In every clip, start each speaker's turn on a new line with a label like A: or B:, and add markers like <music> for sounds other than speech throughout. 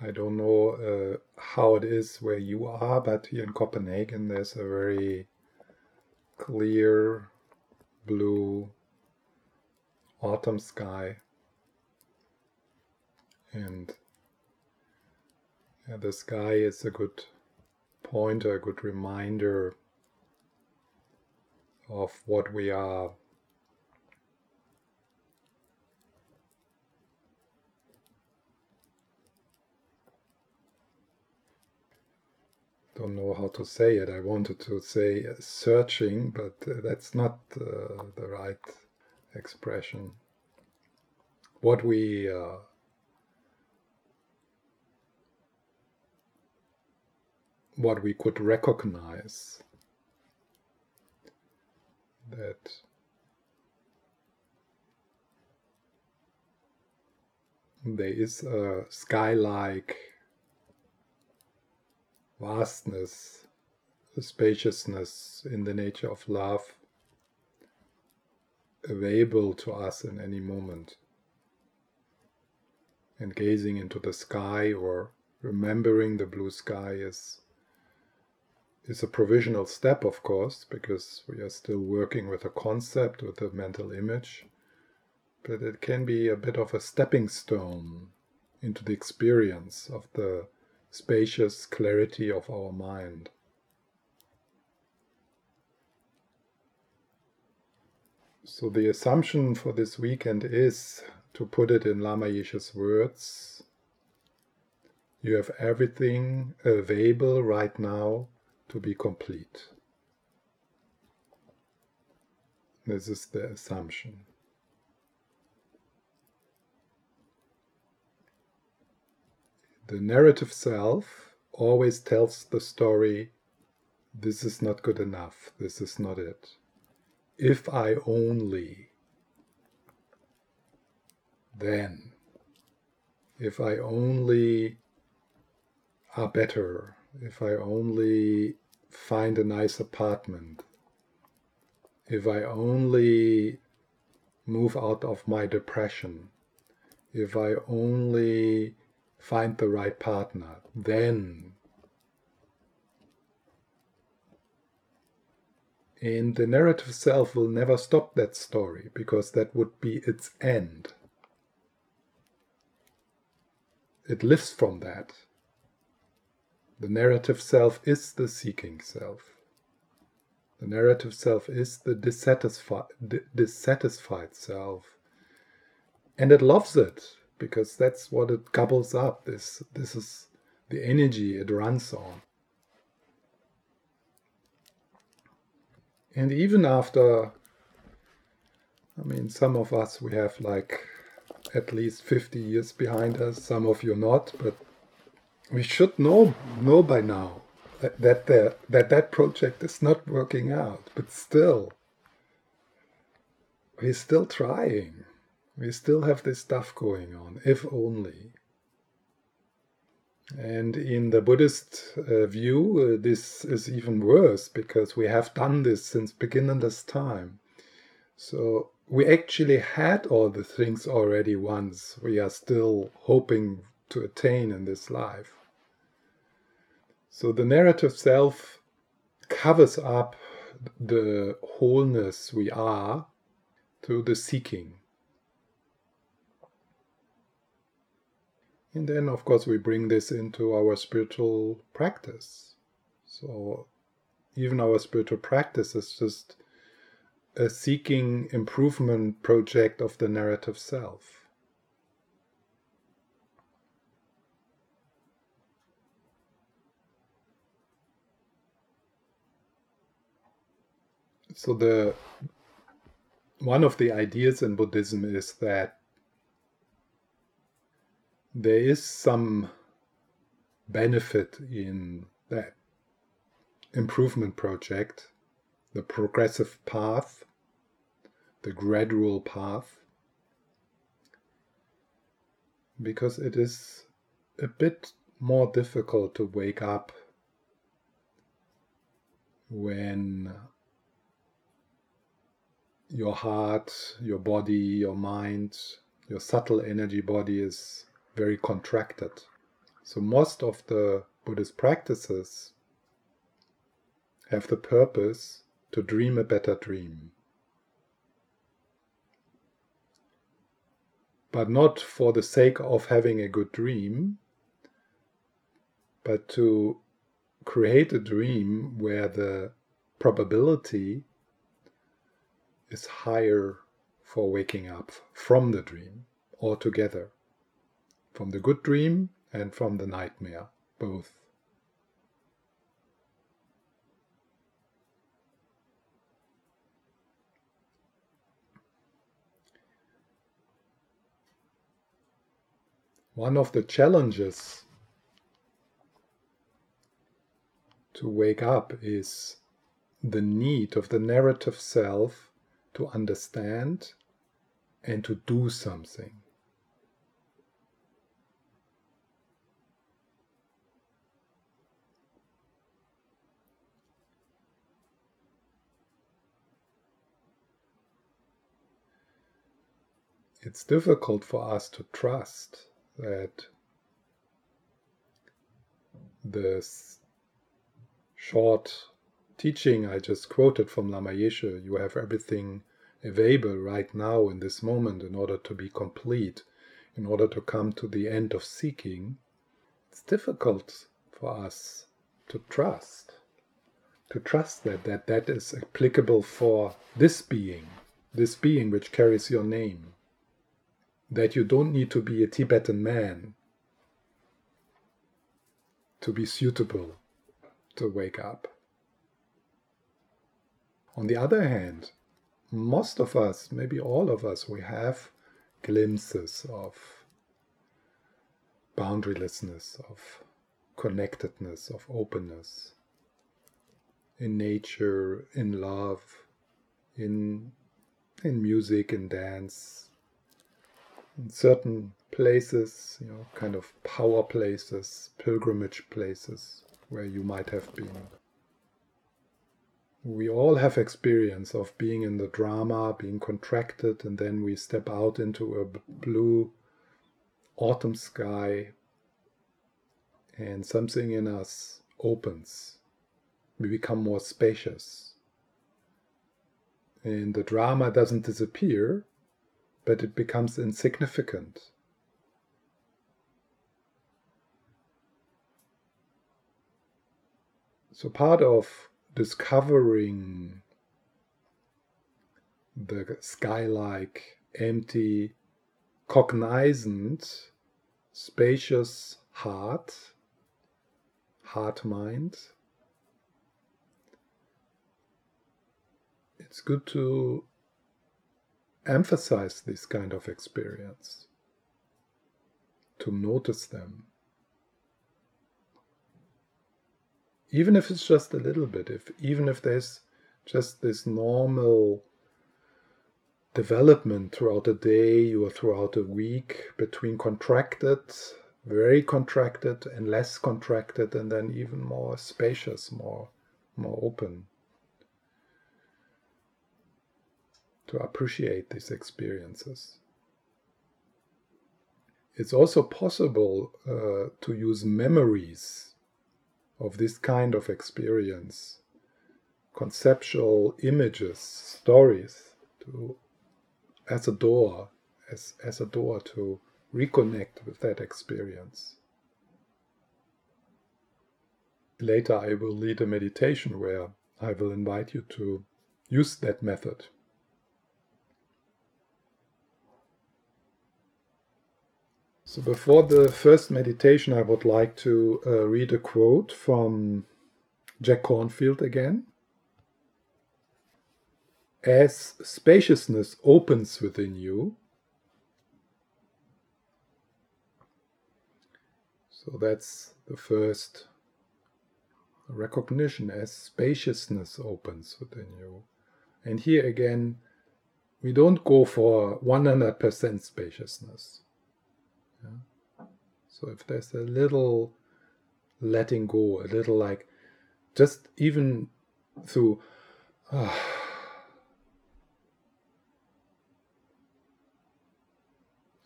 A: I don't know uh, how it is where you are, but here in Copenhagen there's a very clear blue autumn sky. And yeah, the sky is a good pointer, a good reminder of what we are don't know how to say it. I wanted to say searching, but uh, that's not uh, the right expression. What we uh, what we could recognize that there is a sky-like vastness, spaciousness in the nature of love available to us in any moment. And gazing into the sky or remembering the blue sky is is a provisional step, of course, because we are still working with a concept, with a mental image, but it can be a bit of a stepping stone into the experience of the spacious clarity of our mind. So, the assumption for this weekend is to put it in Lama Yeshe's words you have everything available right now to be complete. This is the assumption. The narrative self always tells the story this is not good enough, this is not it. If I only, then, if I only are better, if I only find a nice apartment, if I only move out of my depression, if I only find the right partner, then. And the narrative self will never stop that story because that would be its end. It lives from that. The narrative self is the seeking self. The narrative self is the dissatisfied, dissatisfied self. And it loves it because that's what it couples up. This this is the energy it runs on. And even after, I mean, some of us we have like at least 50 years behind us, some of you not, but we should know know by now that that the, that, that project is not working out, but still, we're still trying. We still have this stuff going on, if only. And in the Buddhist uh, view, uh, this is even worse because we have done this since beginningless time. So we actually had all the things already once we are still hoping to attain in this life. So the narrative self covers up the wholeness we are through the seeking. And then, of course, we bring this into our spiritual practice. So, even our spiritual practice is just a seeking improvement project of the narrative self. So the one of the ideas in Buddhism is that there is some benefit in that improvement project, the progressive path, the gradual path, because it is a bit more difficult to wake up when your heart, your body, your mind, your subtle energy body is very contracted. So, most of the Buddhist practices have the purpose to dream a better dream. But not for the sake of having a good dream, but to create a dream where the probability is higher for waking up from the dream altogether. From the good dream and from the nightmare, both. One of the challenges to wake up is the need of the narrative self to understand and to do something. It's difficult for us to trust that this short teaching I just quoted from Lama Yeshe, you have everything available right now in this moment in order to be complete, in order to come to the end of seeking, it's difficult for us to trust. To trust that, that that is applicable for this being, this being which carries your name. That you don't need to be a Tibetan man to be suitable to wake up. On the other hand, most of us, maybe all of us, we have glimpses of boundarylessness, of connectedness, of openness in nature, in love, in in music, in dance, in certain places, you know, kind of power places, pilgrimage places where you might have been. We all have experience of being in the drama, being contracted, and then we step out into a blue autumn sky, and something in us opens. We become more spacious. And the drama doesn't disappear, but it becomes insignificant. So, part of discovering the sky like, empty, cognizant, spacious heart, heart mind, it's good to emphasize this kind of experience, to notice them. even if it's just a little bit if even if there's just this normal development throughout a day or throughout a week between contracted very contracted and less contracted and then even more spacious more more open to appreciate these experiences it's also possible uh, to use memories of this kind of experience, conceptual images, stories, to, as a door, as, as a door to reconnect with that experience. Later, I will lead a meditation where I will invite you to use that method. So, before the first meditation, I would like to uh, read a quote from Jack Kornfield again. As spaciousness opens within you, so that's the first recognition as spaciousness opens within you. And here again, we don't go for 100% spaciousness. Yeah? So if there's a little letting go, a little like just even through uh, <sighs>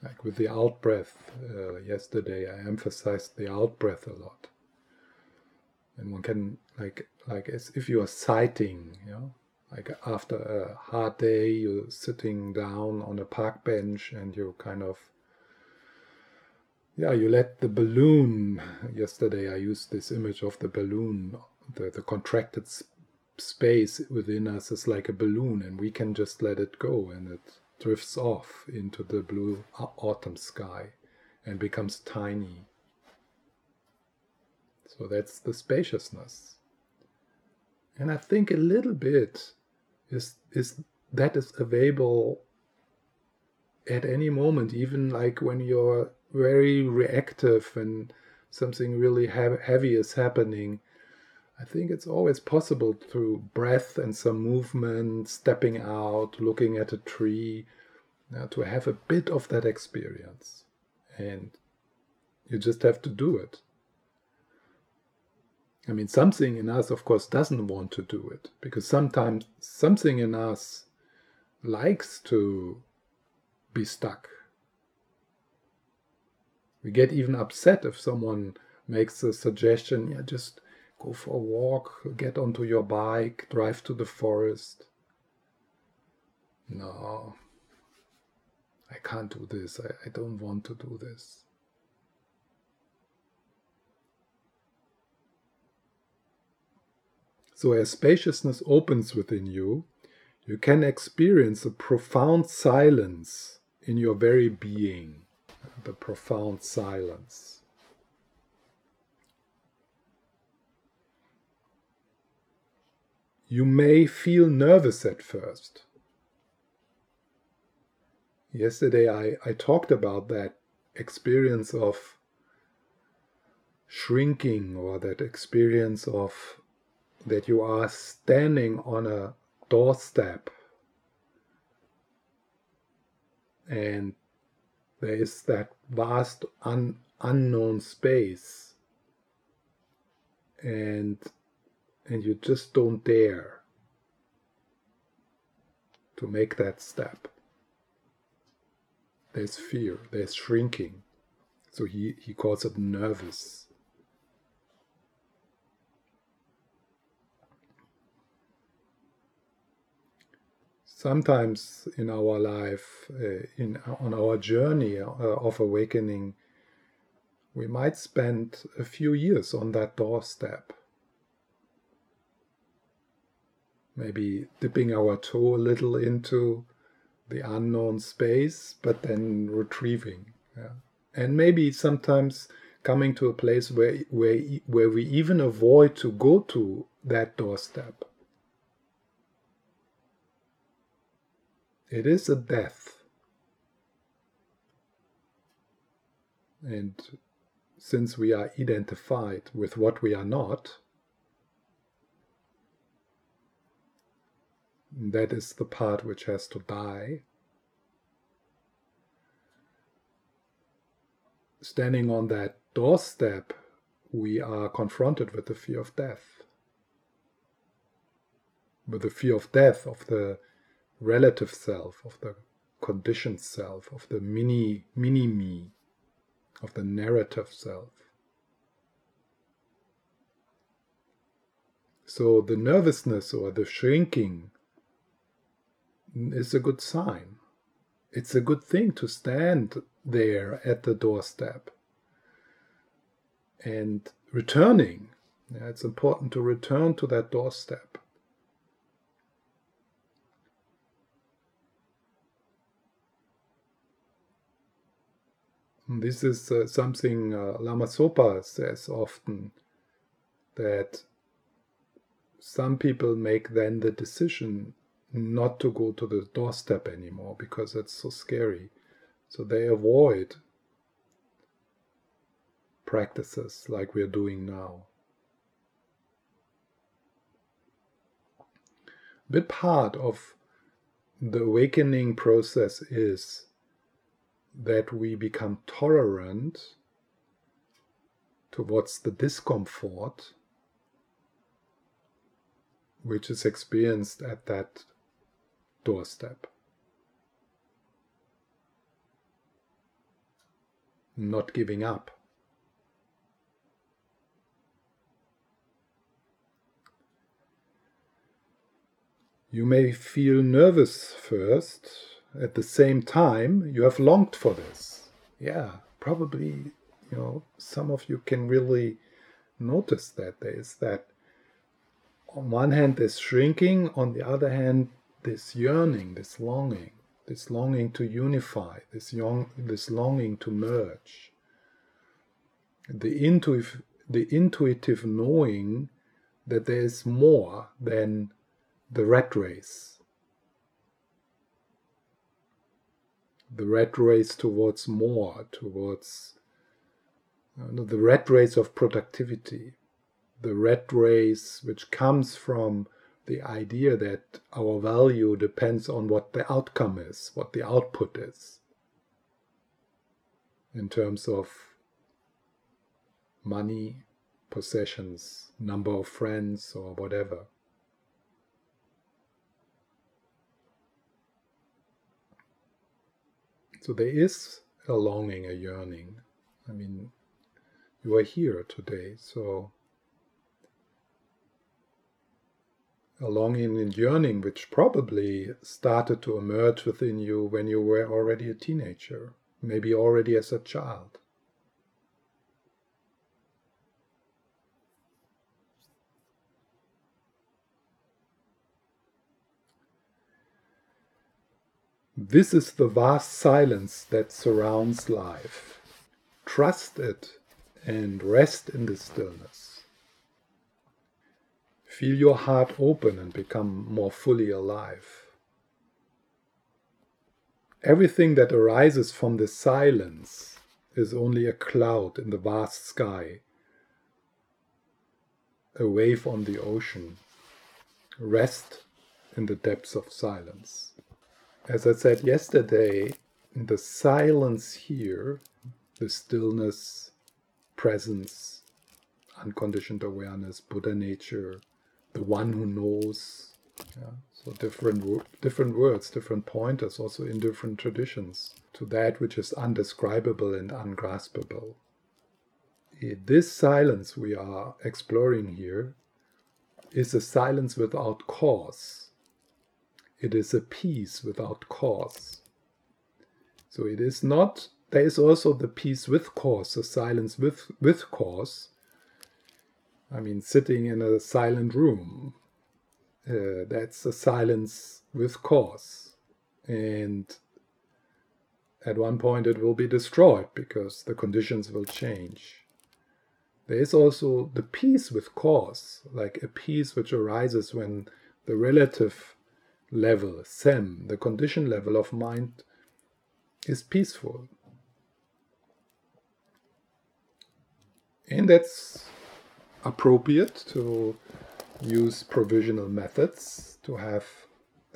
A: Like with the out breath, uh, yesterday I emphasized the out breath a lot. And one can, like, like as if you are sighting, you know, like after a hard day, you're sitting down on a park bench and you kind of, yeah, you let the balloon. Yesterday I used this image of the balloon, the, the contracted space within us is like a balloon and we can just let it go and it drifts off into the blue autumn sky and becomes tiny. So that's the spaciousness. And I think a little bit is is that is available at any moment, even like when you're very reactive when something really heavy is happening. I think it's always possible through breath and some movement, stepping out, looking at a tree, uh, to have a bit of that experience. And you just have to do it. I mean, something in us, of course, doesn't want to do it because sometimes something in us likes to be stuck. We get even upset if someone makes a suggestion, yeah, just go for a walk, get onto your bike, drive to the forest. No, I can't do this. I, I don't want to do this. So, as spaciousness opens within you, you can experience a profound silence in your very being, the profound silence. You may feel nervous at first. Yesterday, I, I talked about that experience of shrinking or that experience of that you are standing on a doorstep and there is that vast un, unknown space. And and you just don't dare to make that step. There's fear there's shrinking. So he he calls it nervous sometimes in our life, uh, in on our journey uh, of awakening, we might spend a few years on that doorstep. Maybe dipping our toe a little into the unknown space, but then retrieving. Yeah. And maybe sometimes coming to a place where, where, where we even avoid to go to that doorstep It is a death. And since we are identified with what we are not, that is the part which has to die. Standing on that doorstep, we are confronted with the fear of death. With the fear of death, of the relative self, of the conditioned self, of the mini mini me, of the narrative self. So the nervousness or the shrinking is a good sign. It's a good thing to stand there at the doorstep and returning. Yeah, it's important to return to that doorstep. This is uh, something uh, Lama Zopa says often that some people make then the decision not to go to the doorstep anymore because it's so scary. So they avoid practices like we're doing now. A bit part of the awakening process is that we become tolerant towards the discomfort which is experienced at that doorstep. not giving up. You may feel nervous first. At the same time, you have longed for this. Yeah, probably, you know, some of you can really notice that there is that on one hand, this shrinking, on the other hand, this yearning, this longing, this longing to unify, this, young, this longing to merge. The intuitive, the intuitive knowing that there is more than the rat race. The rat race towards more, towards uh, the rat race of productivity, the rat race which comes from the idea that our value depends on what the outcome is, what the output is, in terms of money, possessions, number of friends, or whatever. So there is a longing, a yearning. I mean, you are here today, so a longing and yearning which probably started to emerge within you when you were already a teenager, maybe already as a child. This is the vast silence that surrounds life. Trust it and rest in the stillness. Feel your heart open and become more fully alive. Everything that arises from the silence is only a cloud in the vast sky, a wave on the ocean. Rest in the depths of silence as I said yesterday, the silence here, the stillness, presence, unconditioned awareness, Buddha nature, the one who knows. Yeah, so different different words, different pointers, also in different traditions, to that which is undescribable and ungraspable. Eh, this silence we are exploring here is a silence without cause it is a peace without cause. So it is not, there is also the peace with cause, the silence with, with cause. I mean, sitting in a silent room, uh, that's a silence with cause. And at one point it will be destroyed because the conditions will change. There is also the peace with cause, like a peace which arises when the relative level, SEM, the condition level of mind, is peaceful. And that's appropriate to use provisional methods to have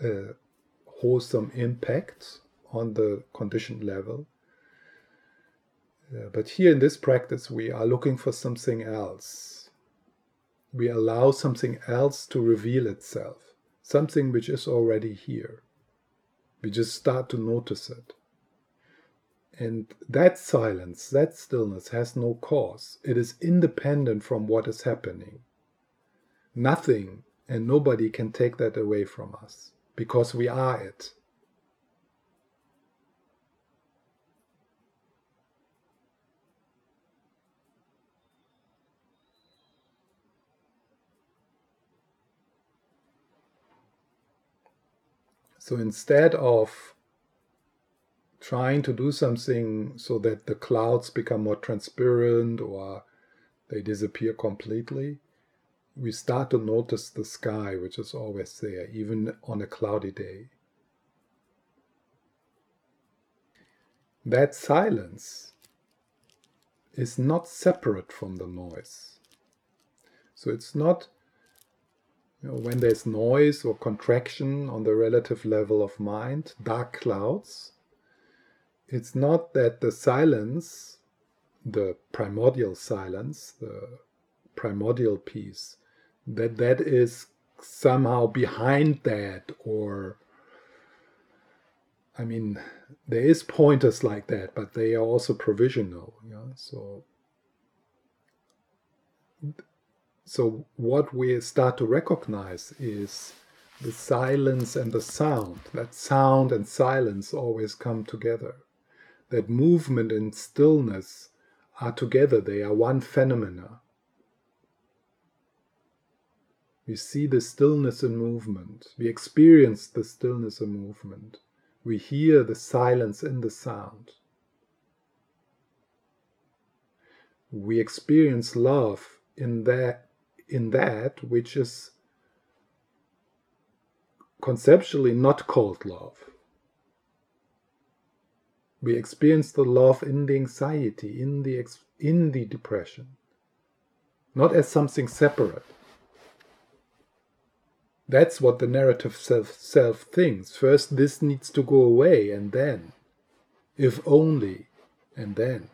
A: a wholesome impact on the conditioned level. Uh, but here in this practice, we are looking for something else. We allow something else to reveal itself something which is already here. We just start to notice it. And that silence, that stillness has no cause. It is independent from what is happening. Nothing and nobody can take that away from us because we are it. So instead of trying to do something so that the clouds become more transparent or they disappear completely, we start to notice the sky, which is always there, even on a cloudy day. That silence is not separate from the noise. So it's not you know, when there's noise or contraction on the relative level of mind, dark clouds, it's not that the silence, the primordial silence, the primordial peace, that that is somehow behind that or I mean, there is pointers like that, but they are also provisional. Yeah? So, so what we start to recognize is the silence and the sound. That sound and silence always come together. That movement and stillness are together. They are one phenomena. We see the stillness and movement. We experience the stillness and movement we hear the silence in the sound. We experience love in that, in that which is conceptually not called love. We experience the love in the anxiety, in the, in the depression, not as something separate. That's what the narrative self, self thinks. First, this needs to go away, and then, if only, and then.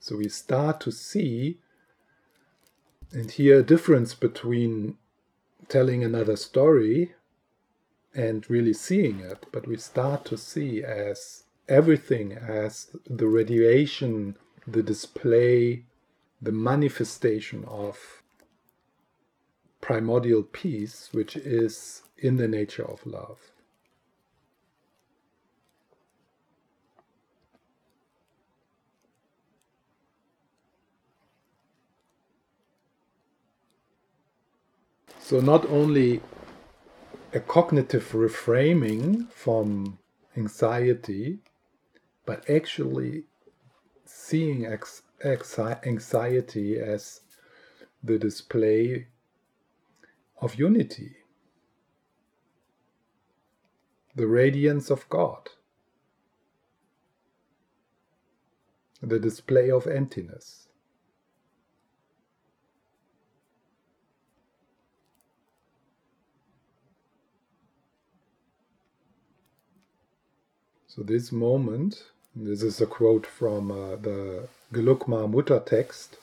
A: So we start to see and here, a difference between telling another story and really seeing it, but we start to see as everything as the radiation, the display, the manifestation of primordial peace, which is in the nature of love. So, not only a cognitive reframing from anxiety, but actually seeing anxiety as the display of unity, the radiance of God, the display of emptiness. So, this moment, this is a quote from uh, the Gelukma Mutta text.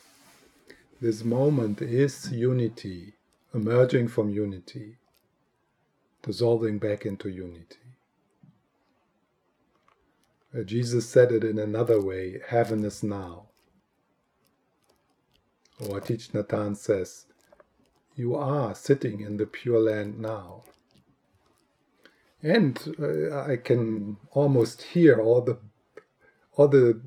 A: This moment is unity emerging from unity, dissolving back into unity. Uh, Jesus said it in another way heaven is now. Or Thich Nhat Hanh says, You are sitting in the Pure Land now. And uh, I can almost hear all the all the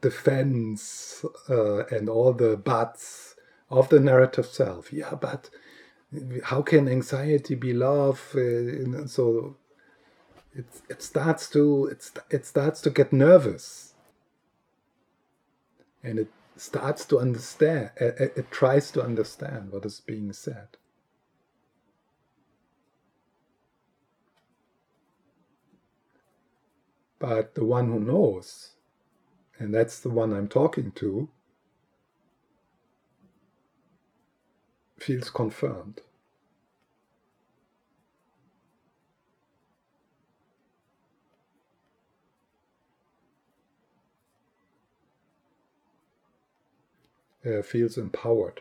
A: defense uh, and all the buts of the narrative self. Yeah, but how can anxiety be love? Uh, so it it starts to it, it starts to get nervous, and it starts to understand. It, it tries to understand what is being said. But the one who knows, and that's the one I'm talking to, feels confirmed. Uh, feels empowered.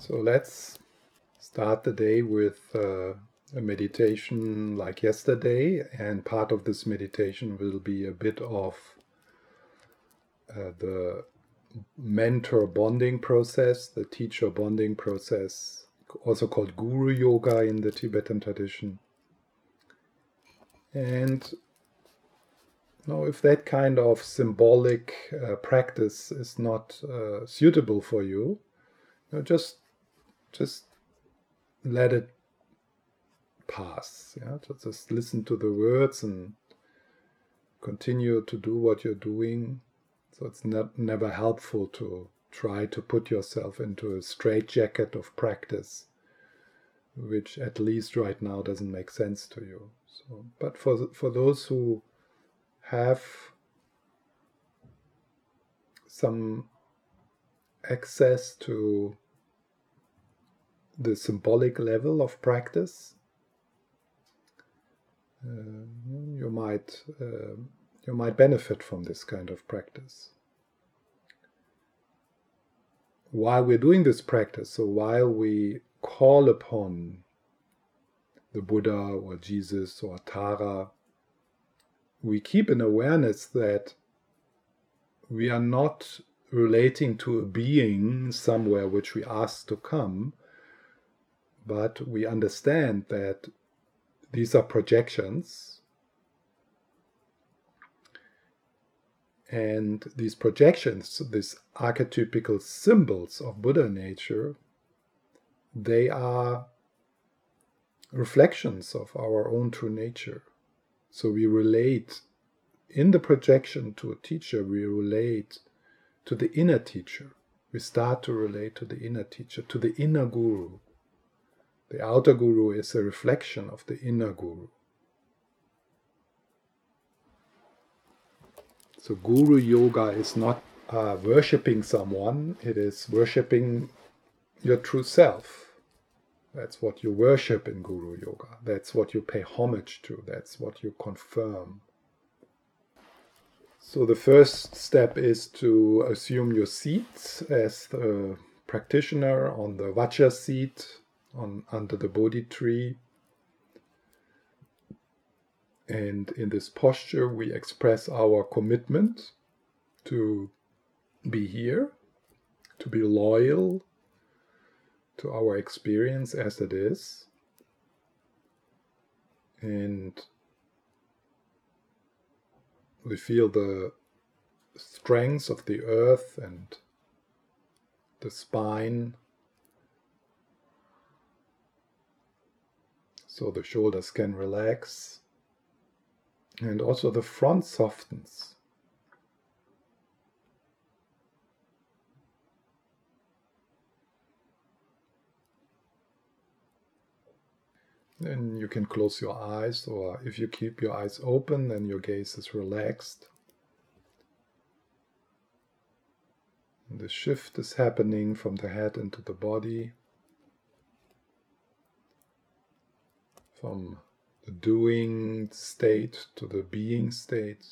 A: So let's start the day with uh, a meditation like yesterday, and part of this meditation will be a bit of uh, the mentor bonding process, the teacher bonding process, also called Guru Yoga in the Tibetan tradition. And know, if that kind of symbolic uh, practice is not uh, suitable for you, you know, just just let it pass. Yeah, just listen to the words and continue to do what you're doing. So it's not never helpful to try to put yourself into a straitjacket of practice, which at least right now doesn't make sense to you. So, but for for those who have some access to the symbolic level of practice, uh, you might uh, you might benefit from this kind of practice. while we're doing this practice, so while we call upon the Buddha or Jesus or Tara, we keep an awareness that we are not relating to a being somewhere which we ask to come, but we understand that these are projections. And these projections, these archetypical symbols of Buddha nature, they are reflections of our own true nature. So we relate in the projection to a teacher, we relate to the inner teacher. We start to relate to the inner teacher, to the inner guru. The outer guru is a reflection of the inner guru. So, guru yoga is not uh, worshipping someone, it is worshipping your true self. That's what you worship in guru yoga. That's what you pay homage to. That's what you confirm. So, the first step is to assume your seat as the practitioner on the Vajra seat on under the Bodhi tree. And in this posture, we express our commitment to be here, to be loyal to our experience as it is. And we feel the strength of the earth and the spine so the shoulders can relax and also the front softens. Then you can close your eyes, or if you keep your eyes open, then your gaze is relaxed. The shift is happening from the head into the body. From the doing state to the being state.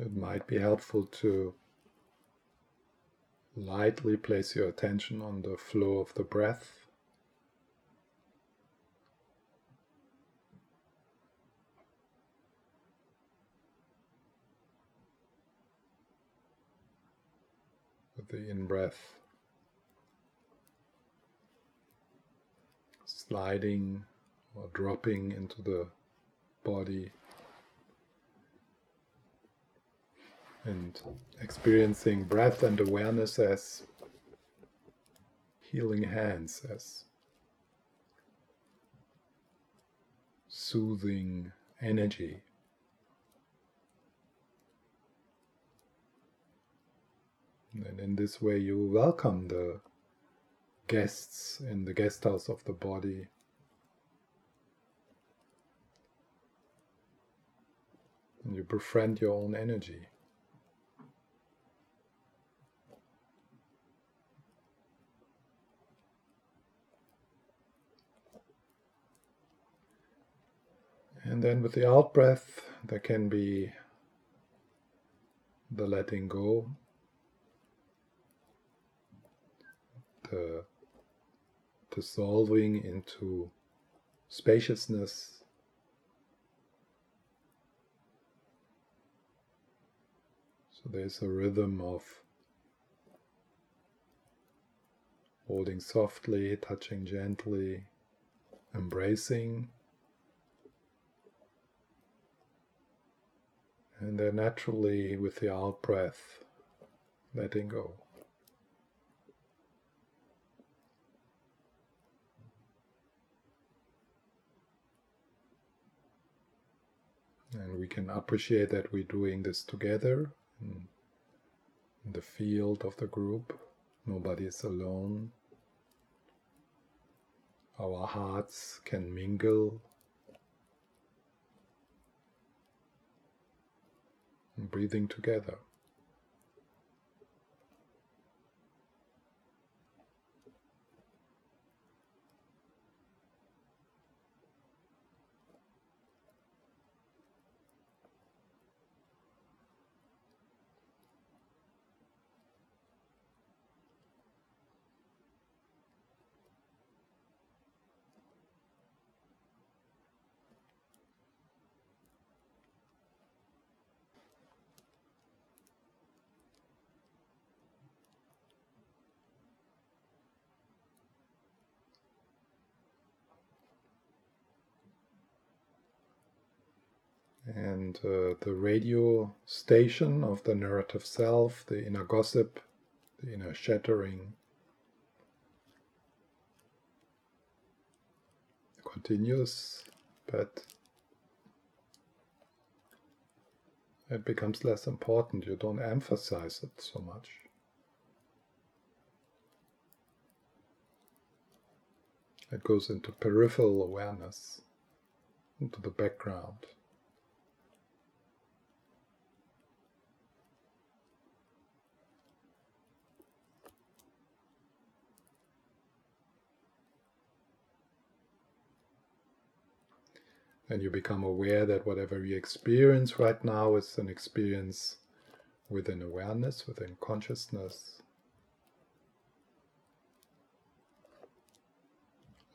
A: It might be helpful to lightly place your attention on the flow of the breath. With the in breath sliding or dropping into the body. And experiencing breath and awareness as healing hands, as soothing energy. And in this way, you welcome the guests in the guest house of the body. And you befriend your own energy. And then with the out breath, there can be the letting go, the dissolving into spaciousness. So there's a rhythm of holding softly, touching gently, embracing. And then naturally, with the out breath, letting go. And we can appreciate that we're doing this together in, the field of the group. Nobody is alone. our hearts can mingle breathing together. And uh, the radio station of the narrative self, the inner gossip, the inner shattering, continues, but it becomes less important. You don't emphasize it so much. It goes into peripheral awareness, into the background. And you become aware that whatever you experience right now is an experience within awareness, within consciousness,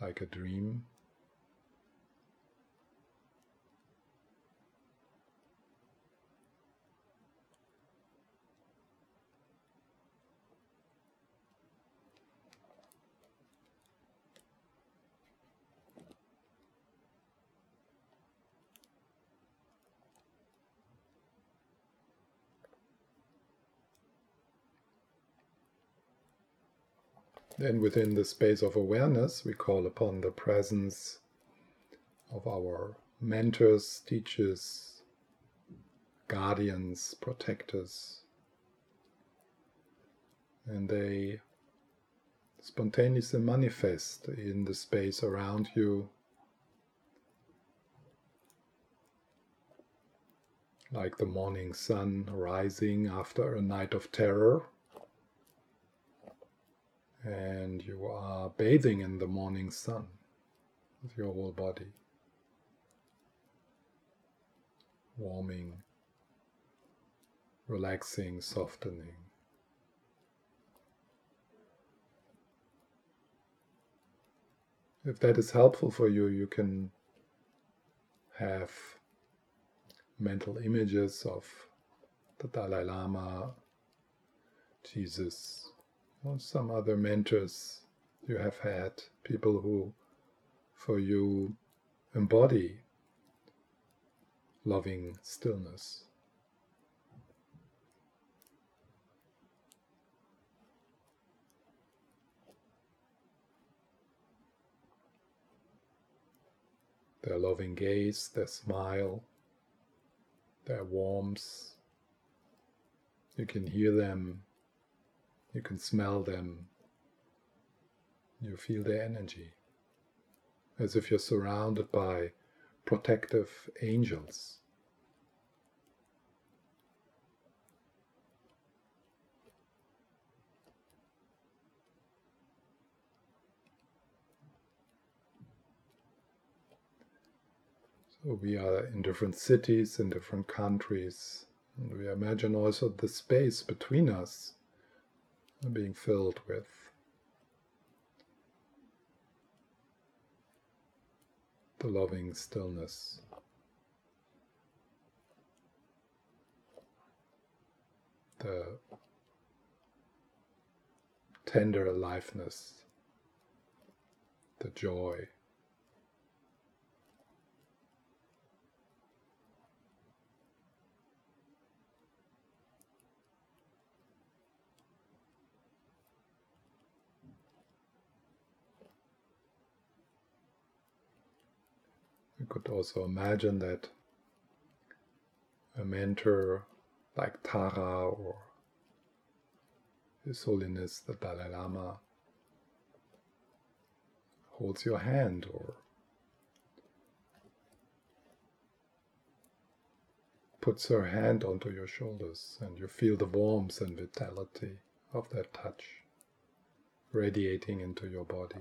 A: like a dream. Then, within the space of awareness, we call upon the presence of our mentors, teachers, guardians, protectors. And they spontaneously manifest in the space around you. Like the morning sun rising after a night of terror and you are bathing in the morning sun with your whole body, warming, relaxing, softening. If that is helpful for you, you can have mental images of the Dalai Lama, Jesus, or some other mentors you have had, people who for you embody loving stillness. Their loving gaze, their smile, their warmth. You can hear them you can smell them. You feel their energy. As if you're surrounded by protective angels. So we are in different cities, in different countries. And we imagine also the space between us being filled with the loving stillness. The tender aliveness, the joy. Could also imagine that a mentor like Tara or His Holiness the Dalai Lama holds your hand or puts her hand onto your shoulders and you feel the warmth and vitality of that touch radiating into your body.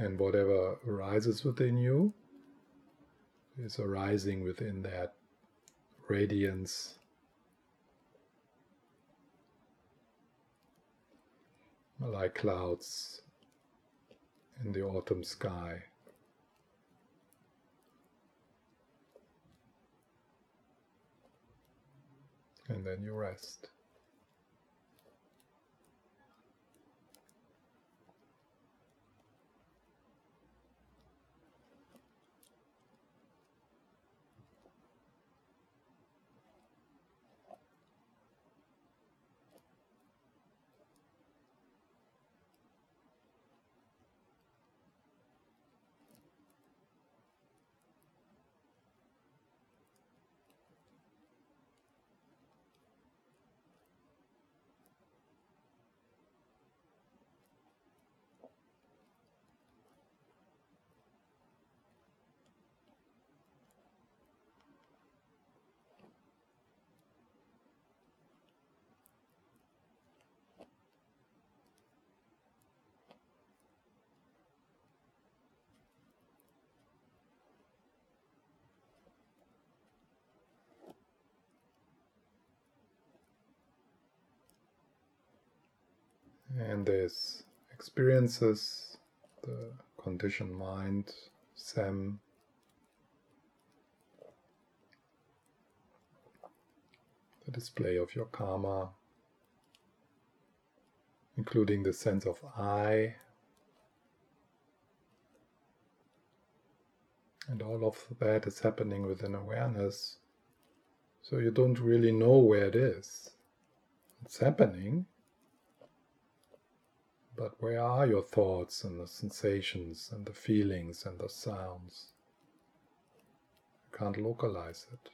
A: And whatever arises within you is arising within that radiance. Like clouds in the autumn sky. And then you rest. And there's experiences, the conditioned mind, sem, the display of your karma, including the sense of I, and all of that is happening within awareness. So you don't really know where it is. It's happening, but where are your thoughts and the sensations and the feelings and the sounds? You can't localize it.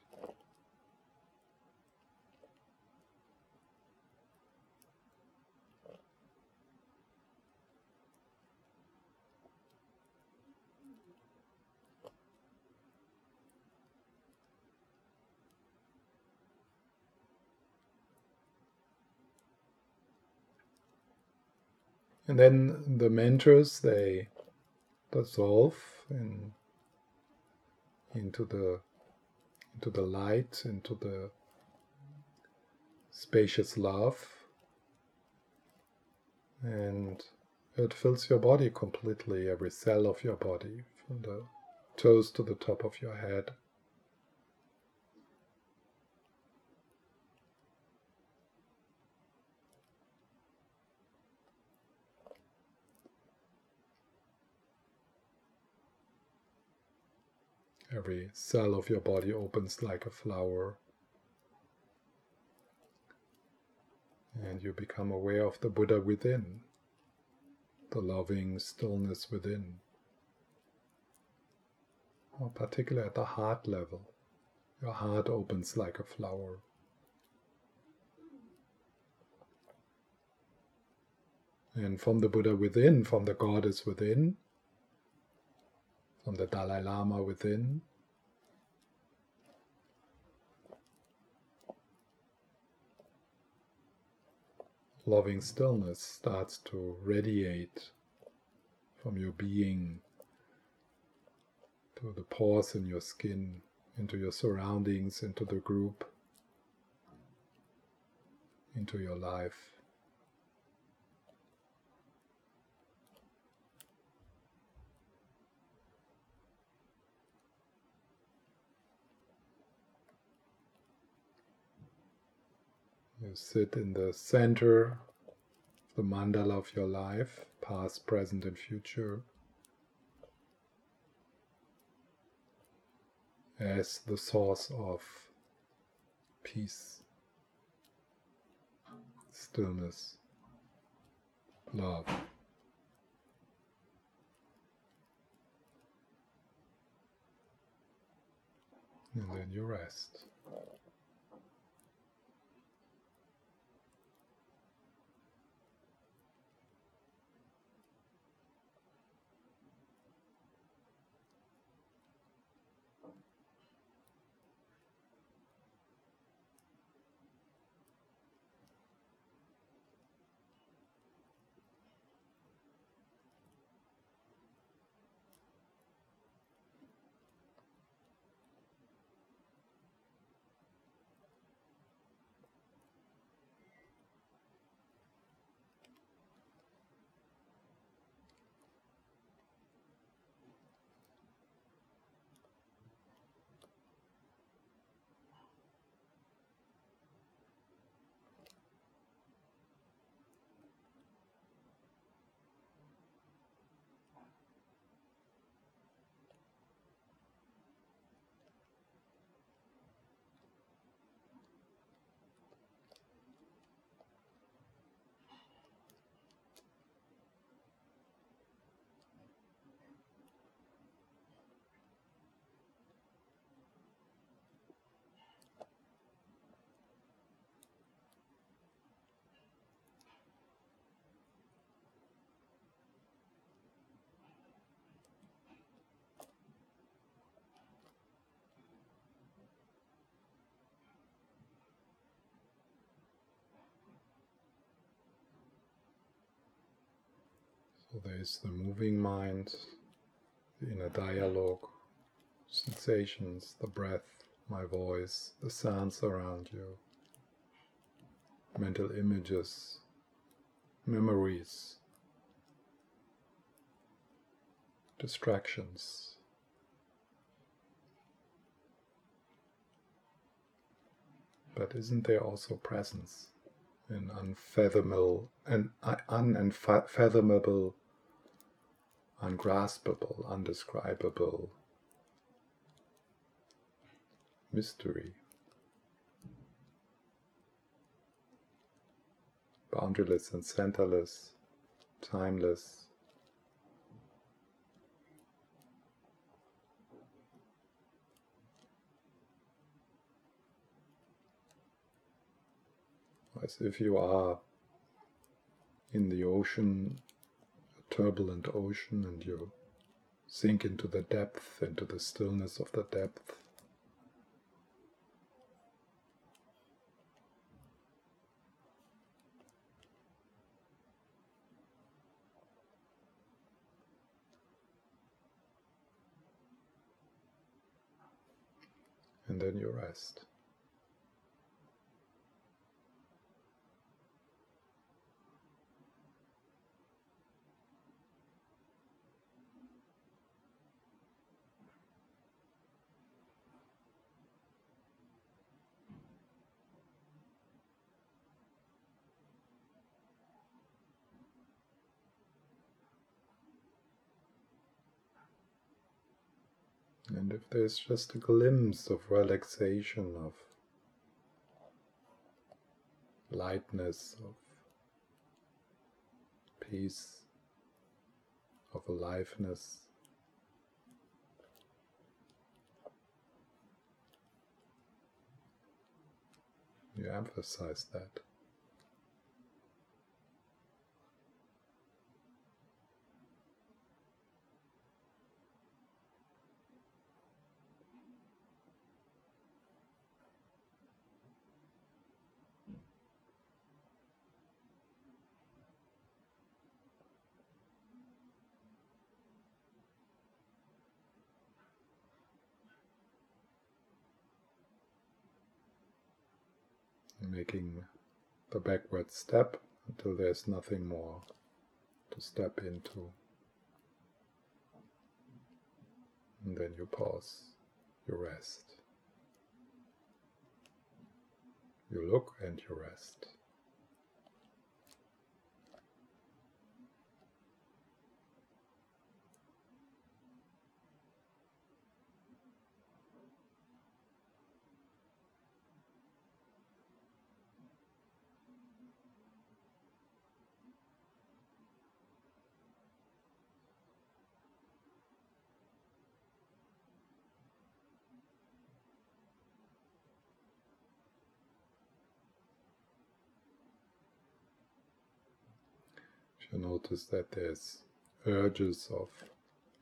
A: And then the mentors they dissolve in, into the into the light, into the spacious love, and it fills your body completely, every cell of your body, from the toes to the top of your head. Every cell of your body opens like a flower. And you become aware of the Buddha within, the loving stillness within, or particularly at the heart level. Your heart opens like a flower. And from the Buddha within, from the Goddess within, from the Dalai Lama within. Loving stillness starts to radiate from your being to the pores in your skin, into your surroundings, into the group, into your life. You sit in the center the mandala of your life, past, present, and future, as the source of peace, stillness, love. And then you rest. There is the moving mind, the inner dialogue, sensations, the breath, my voice, the sounds around you, mental images, memories, distractions. But isn't there also presence? an unfathomable and unfathomable, ungraspable, undescribable mystery. Boundaryless and centerless, timeless. as if you are in the ocean, turbulent ocean, and you sink into the depth, into the stillness of the depth. And then you rest. And if there's just a glimpse of relaxation, of lightness, of peace, of aliveness, you emphasize that. Making the backward step until there's nothing more to step into. And then you pause, you rest. You look and you rest. You notice that there's urges of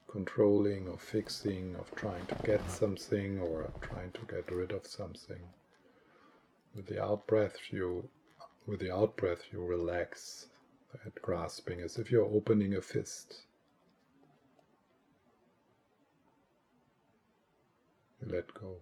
A: controlling, of fixing, of trying to get something or trying to get rid of something. With the out breath, you with the out breath you relax that grasping as if you're opening a fist. You let go.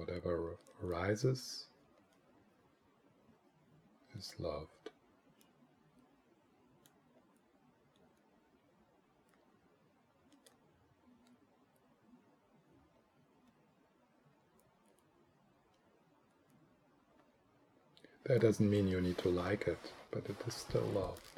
A: Whatever arises is loved. That doesn't mean you need to like it, but it is still loved.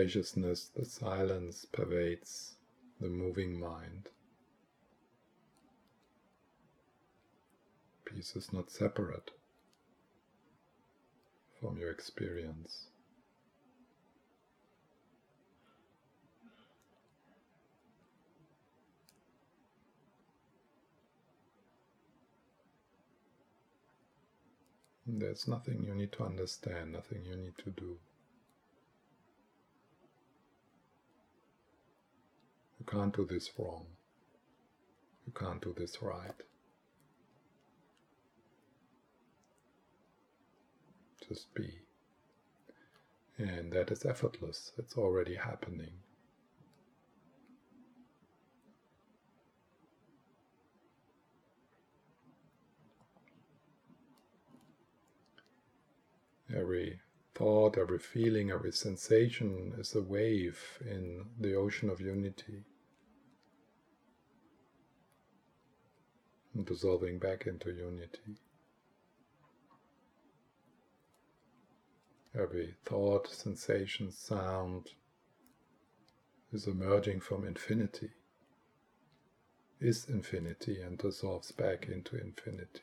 A: Spaciousness, the silence pervades the moving mind. Peace is not separate from your experience. There's nothing you need to understand, nothing you need to do. Can't do this wrong. You can't do this right. Just be. And that is effortless, it's already happening. Every thought, every feeling, every sensation is a wave in the ocean of unity. Dissolving back into unity. Every thought, sensation, sound is emerging from infinity, is infinity, and dissolves back into infinity.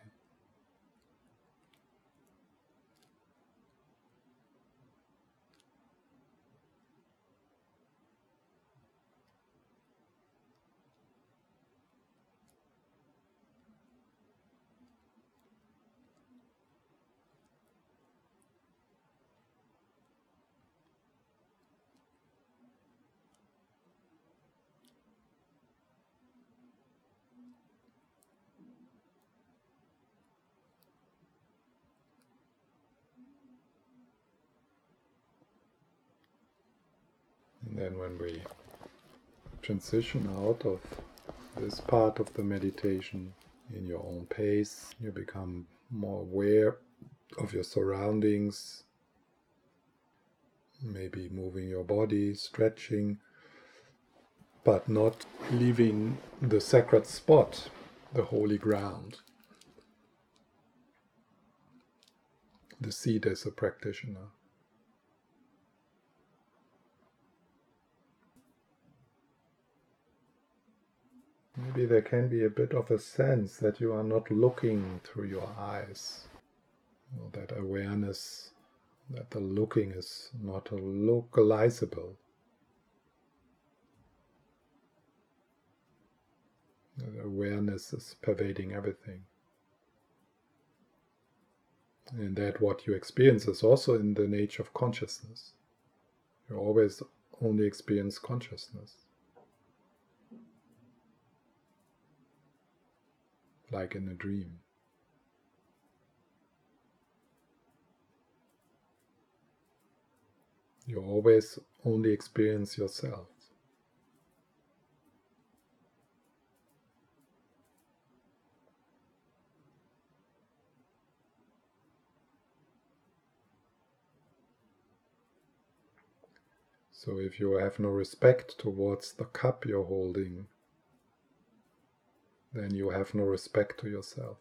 A: then we transition out of this part of the meditation in your own pace, you become more aware of your surroundings, maybe moving your body, stretching, but not leaving the sacred spot, the holy ground. The seat as a practitioner. Maybe there can be a bit of a sense that you are not looking through your eyes. That awareness that the looking is not localizable. That awareness is pervading everything. And that what you experience is also in the nature of consciousness. You always only experience consciousness. Like in a dream. You always only experience yourself. So if you have no respect towards the cup you're holding, then you have no respect to yourself.